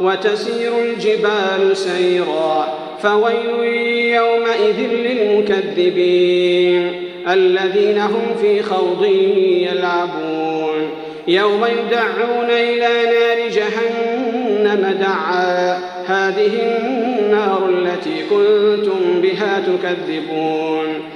وتسير الجبال سيرا فويل يومئذ للمكذبين الذين هم في خوض يلعبون. يوم يدعون إلى نار جهنم دعا هذه النار التي كنتم بها تكذبون.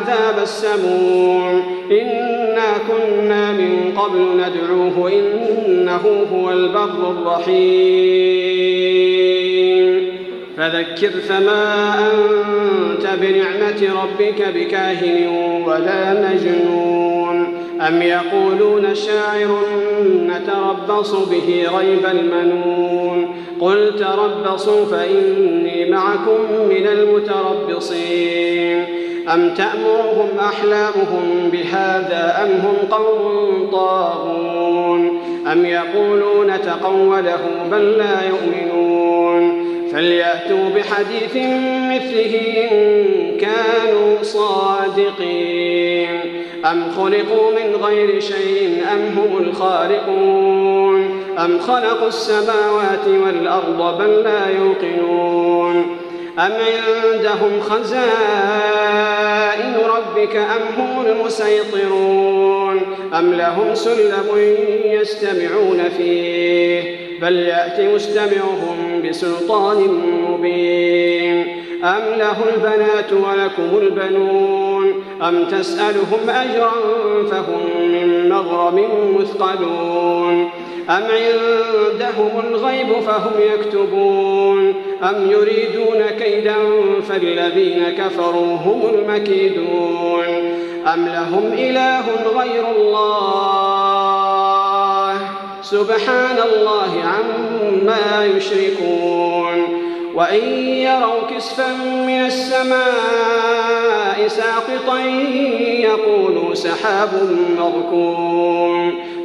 عذاب السموم إنا كنا من قبل ندعوه إنه هو البر الرحيم. فذكر فما أنت بنعمة ربك بكاهن ولا مجنون. أم يقولون شاعر نتربص به ريب المنون. قل تربصوا فإني معكم من المتربصين. أم تأمرهم أحلامهم بهذا أم هم قوم طاغون أم يقولون تقوله بل لا يؤمنون فليأتوا بحديث مثله إن كانوا صادقين أم خلقوا من غير شيء أم هم الخالقون أم خلقوا السماوات والأرض بل لا يوقنون أم عندهم خزائن ربك أم هم المسيطرون أم لهم سلم يستمعون فيه بل يأتي مستمعهم بسلطان مبين أم له البنات ولكم البنون أم تسألهم أجرا فهم من مغرم مثقلون أم عندهم الغيب فهم يكتبون أم يريدون كيدا فالذين كفروا هم المكيدون أم لهم إله غير الله سبحان الله عما يشركون وإن يروا كسفا من السماء ساقطا يقولوا سحاب مركوم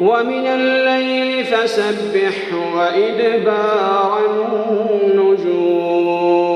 ومن الليل فسبح وإدبار النجوم.